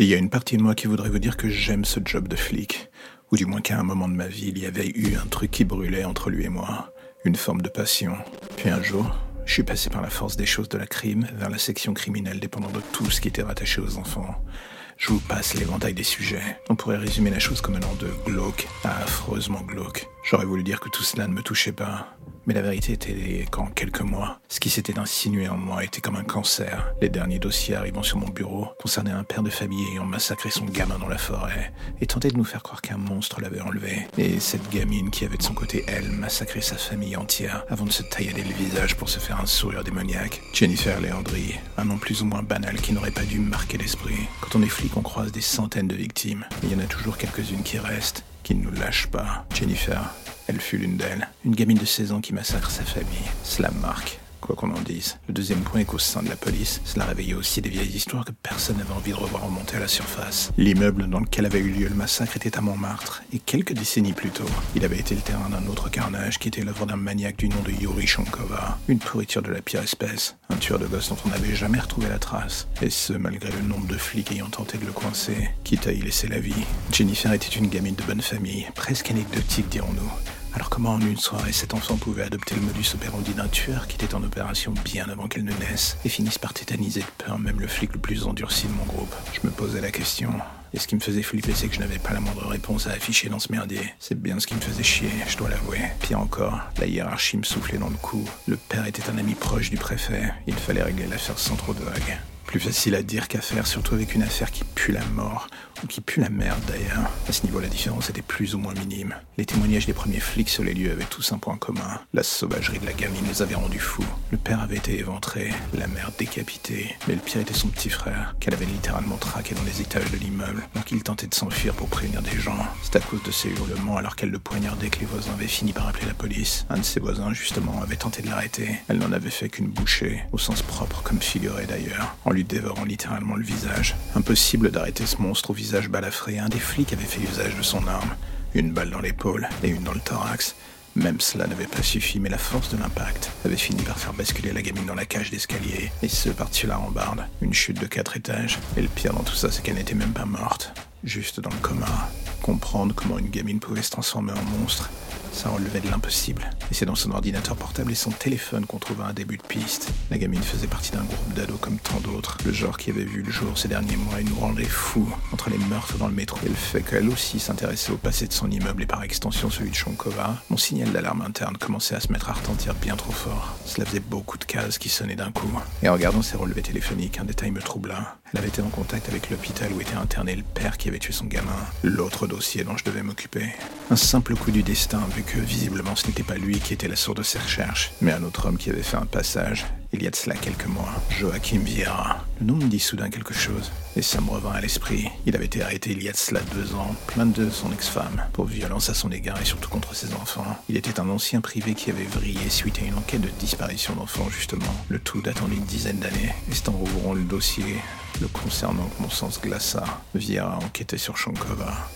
Il y a une partie de moi qui voudrait vous dire que j'aime ce job de flic, ou du moins qu'à un moment de ma vie, il y avait eu un truc qui brûlait entre lui et moi, une forme de passion. Puis un jour, je suis passé par la force des choses de la crime vers la section criminelle dépendant de tout ce qui était rattaché aux enfants. Je vous passe l'éventail des sujets. On pourrait résumer la chose comme un nom de glauque à affreusement glauque. J'aurais voulu dire que tout cela ne me touchait pas, mais la vérité était qu'en quelques mois, ce qui s'était insinué en moi était comme un cancer. Les derniers dossiers arrivant sur mon bureau concernaient un père de famille ayant massacré son gamin dans la forêt et tentait de nous faire croire qu'un monstre l'avait enlevé. Et cette gamine qui avait de son côté, elle, massacré sa famille entière avant de se taillader le visage pour se faire un sourire démoniaque. Jennifer Leandri, un nom plus ou moins banal qui n'aurait pas dû marquer l'esprit. Quand on est flic, on croise des centaines de victimes, il y en a toujours quelques-unes qui restent, qui ne nous lâchent pas. Jennifer, elle fut l'une d'elles, une gamine de 16 ans qui massacre sa famille. Cela marque, quoi qu'on en dise. Le deuxième point est qu'au sein de la police, cela réveillait aussi des vieilles histoires que personne n'avait envie de revoir remonter à la surface. L'immeuble dans lequel avait eu lieu le massacre était à Montmartre, et quelques décennies plus tôt, il avait été le terrain d'un autre carnage qui était l'œuvre d'un maniaque du nom de Yuri Shankova. Une pourriture de la pire espèce, un tueur de gosses dont on n'avait jamais retrouvé la trace, et ce malgré le nombre de flics ayant tenté de le coincer, quitte à y laisser la vie. Jennifer était une gamine de bonne famille, presque anecdotique dirons-nous. Alors comment en une soirée cet enfant pouvait adopter le modus operandi d'un tueur qui était en opération bien avant qu'elle ne naisse et finisse par tétaniser de peur même le flic le plus endurci de mon groupe? Je me posais la question. Et ce qui me faisait flipper, c'est que je n'avais pas la moindre réponse à afficher dans ce merdier. C'est bien ce qui me faisait chier, je dois l'avouer. Pire encore, la hiérarchie me soufflait dans le cou. Le père était un ami proche du préfet. Il fallait régler l'affaire sans trop de vagues. Plus facile à dire qu'à faire, surtout avec une affaire qui pue la mort, ou qui pue la merde d'ailleurs. À ce niveau, la différence était plus ou moins minime. Les témoignages des premiers flics sur les lieux avaient tous un point commun. La sauvagerie de la gamine les avait rendus fous. Le père avait été éventré, la mère décapitée, mais le pire était son petit frère, qu'elle avait littéralement traqué dans les étages de l'immeuble, donc il tentait de s'enfuir pour prévenir des gens. C'est à cause de ses hurlements alors qu'elle le poignardait que les voisins avaient fini par appeler la police. Un de ses voisins, justement, avait tenté de l'arrêter. Elle n'en avait fait qu'une bouchée, au sens propre comme figuré d'ailleurs, dévorant littéralement le visage. Impossible d'arrêter ce monstre au visage balafré. Un des flics avait fait usage de son arme. Une balle dans l'épaule et une dans le thorax. Même cela n'avait pas suffi, mais la force de l'impact avait fini par faire basculer la gamine dans la cage d'escalier, et ce par-dessus la rambarde, une chute de quatre étages. Et le pire dans tout ça, c'est qu'elle n'était même pas morte, juste dans le coma. Comprendre comment une gamine pouvait se transformer en monstre, ça relevait de l'impossible. Et c'est dans son ordinateur portable et son téléphone qu'on trouva un début de piste. La gamine faisait partie d'un groupe d'ados comme tant d'autres. Le genre qui avait vu le jour ces derniers mois et nous rendait fous entre les meurtres dans le métro et le fait qu'elle aussi s'intéressait au passé de son immeuble et par extension celui de Shankova. Mon signal d'alarme interne commençait à se mettre à retentir bien trop fort. Cela faisait beaucoup de cases qui sonnaient d'un coup. Et en regardant ses relevés téléphoniques, un détail me troubla. Elle avait été en contact avec l'hôpital où était interné le père qui avait tué son gamin. L'autre dossier dont je devais m'occuper. Un simple coup du destin, que visiblement ce n'était pas lui qui était la source de ses recherches, mais un autre homme qui avait fait un passage, il y a de cela quelques mois, Joachim Vieira. Le nom me dit soudain quelque chose, et ça me revint à l'esprit. Il avait été arrêté il y a de cela deux ans, plein de son ex-femme, pour violence à son égard et surtout contre ses enfants. Il était un ancien privé qui avait vrillé suite à une enquête de disparition d'enfants, justement. Le tout datant d'une dizaine d'années. Et c'est en rouvrant le dossier le concernant que mon sens glaça. Vieira enquêtait sur Shankova.